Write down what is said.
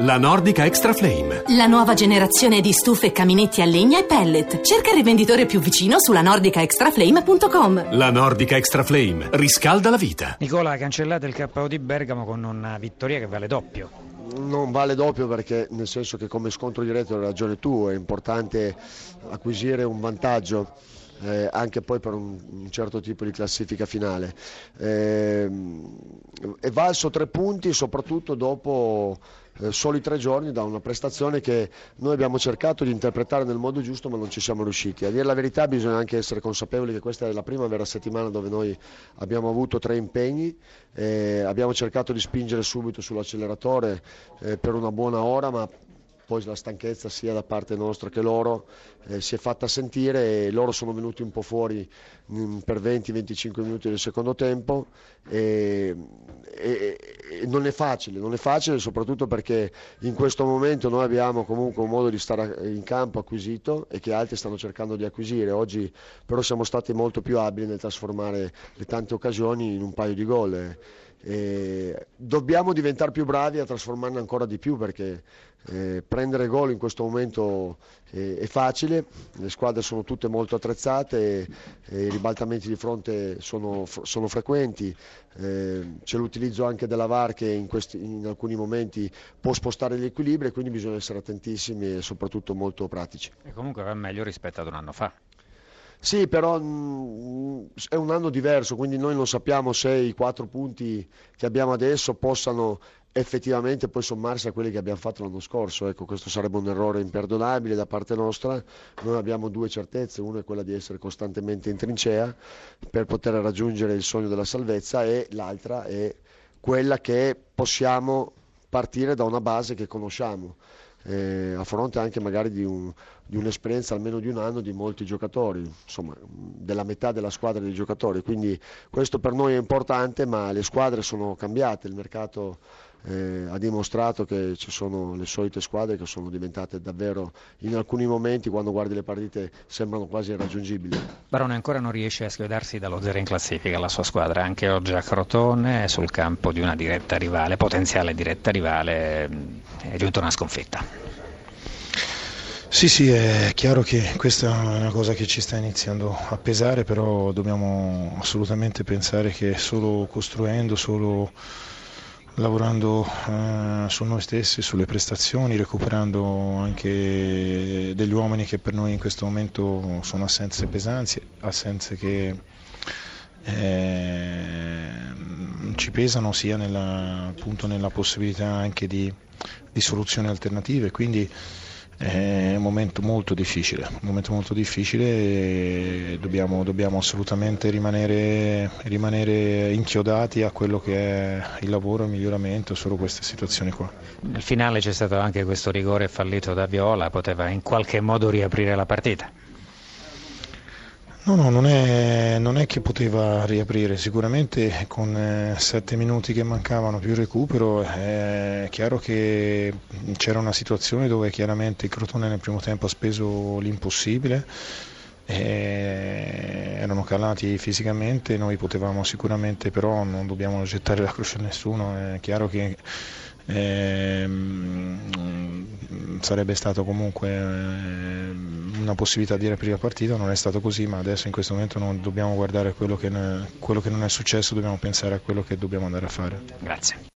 La Nordica Extra Flame. La nuova generazione di stufe, caminetti a legna e pellet. Cerca il rivenditore più vicino sulla nordicaextraflame.com. La Nordica Extra Flame riscalda la vita. Nicola ha cancellato il KO di Bergamo con una vittoria che vale doppio. Non vale doppio perché nel senso che come scontro diretto hai ragione tu, è importante acquisire un vantaggio. Eh, anche poi per un, un, certo tipo di classifica finale. Eh, è valso tre punti soprattutto dopo eh, soli tre giorni da una prestazione che noi abbiamo cercato di interpretare nel modo giusto ma non ci siamo riusciti. A dire la verità bisogna anche essere consapevoli che questa è la prima vera settimana dove noi abbiamo avuto tre impegni, eh, abbiamo cercato di spingere subito sull'acceleratore eh, per una buona ora ma poi la stanchezza sia da parte nostra che loro eh, si è fatta sentire e loro sono venuti un po' fuori mh, mm, per 20-25 minuti del secondo tempo e, e, e, non è facile, non è facile soprattutto perché in questo momento noi abbiamo comunque un modo di stare in campo acquisito e che altri stanno cercando di acquisire, oggi però siamo stati molto più abili nel trasformare le tante occasioni in un paio di gol. E dobbiamo diventare più bravi a trasformarne ancora di più perché eh, prendere gol in questo momento è, è, facile, le squadre sono tutte molto attrezzate, e, e i ribaltamenti di fronte sono, sono frequenti, eh, c'è l'utilizzo anche della VAR che in, questi, in alcuni momenti può spostare gli equilibri quindi bisogna essere attentissimi e soprattutto molto pratici. E comunque va meglio rispetto ad un anno fa. Sì, però mh, mm, è un anno diverso, quindi noi non sappiamo se i quattro punti che abbiamo adesso possano effettivamente poi sommarsi a quelli che abbiamo fatto l'anno scorso. Ecco, questo sarebbe un errore imperdonabile da parte nostra. Noi abbiamo due certezze, una è quella di essere costantemente in trincea per poter raggiungere il sogno della salvezza e l'altra è quella che possiamo partire da una base che conosciamo eh, a fronte anche magari di, un, di, un'esperienza almeno di un anno di molti giocatori, insomma della metà della squadra dei giocatori, quindi questo per noi è importante ma le squadre sono cambiate, il mercato eh, ha dimostrato che ci sono le solite squadre che sono diventate davvero in alcuni momenti quando guardi le partite sembrano quasi irraggiungibili. Barone ancora non riesce a schiodarsi dallo zero in classifica la sua squadra, anche oggi a Crotone sul campo di una diretta rivale, potenziale diretta rivale, è giunta una sconfitta. Sì, sì, è chiaro che questa è una cosa che ci sta iniziando a pesare, però dobbiamo assolutamente pensare che solo costruendo, solo lavorando eh, su noi stessi, sulle prestazioni, recuperando anche degli uomini che per noi in questo momento sono assenze pesanti, assenze che eh, ci pesano sia nella, appunto nella possibilità anche di, di soluzioni alternative. Quindi, è un momento molto difficile, un momento molto difficile dobbiamo, dobbiamo assolutamente rimanere, rimanere, inchiodati a quello che è il lavoro, il miglioramento, solo queste situazioni qua. Nel finale c'è stato anche questo rigore fallito da Viola, poteva in qualche modo riaprire la partita. No, no, non è, non è, che poteva riaprire, sicuramente con eh, sette minuti che mancavano più recupero è chiaro che c'era una situazione dove chiaramente il Crotone nel primo tempo ha speso l'impossibile, erano calati fisicamente, noi potevamo sicuramente però non dobbiamo gettare la croce a nessuno, è chiaro che ehm, sarebbe stato comunque eh, una possibilità di riaprire la partita, non è stato così, ma adesso in questo momento non dobbiamo guardare quello che, quello che non è successo, dobbiamo pensare a quello che dobbiamo andare a fare. Grazie.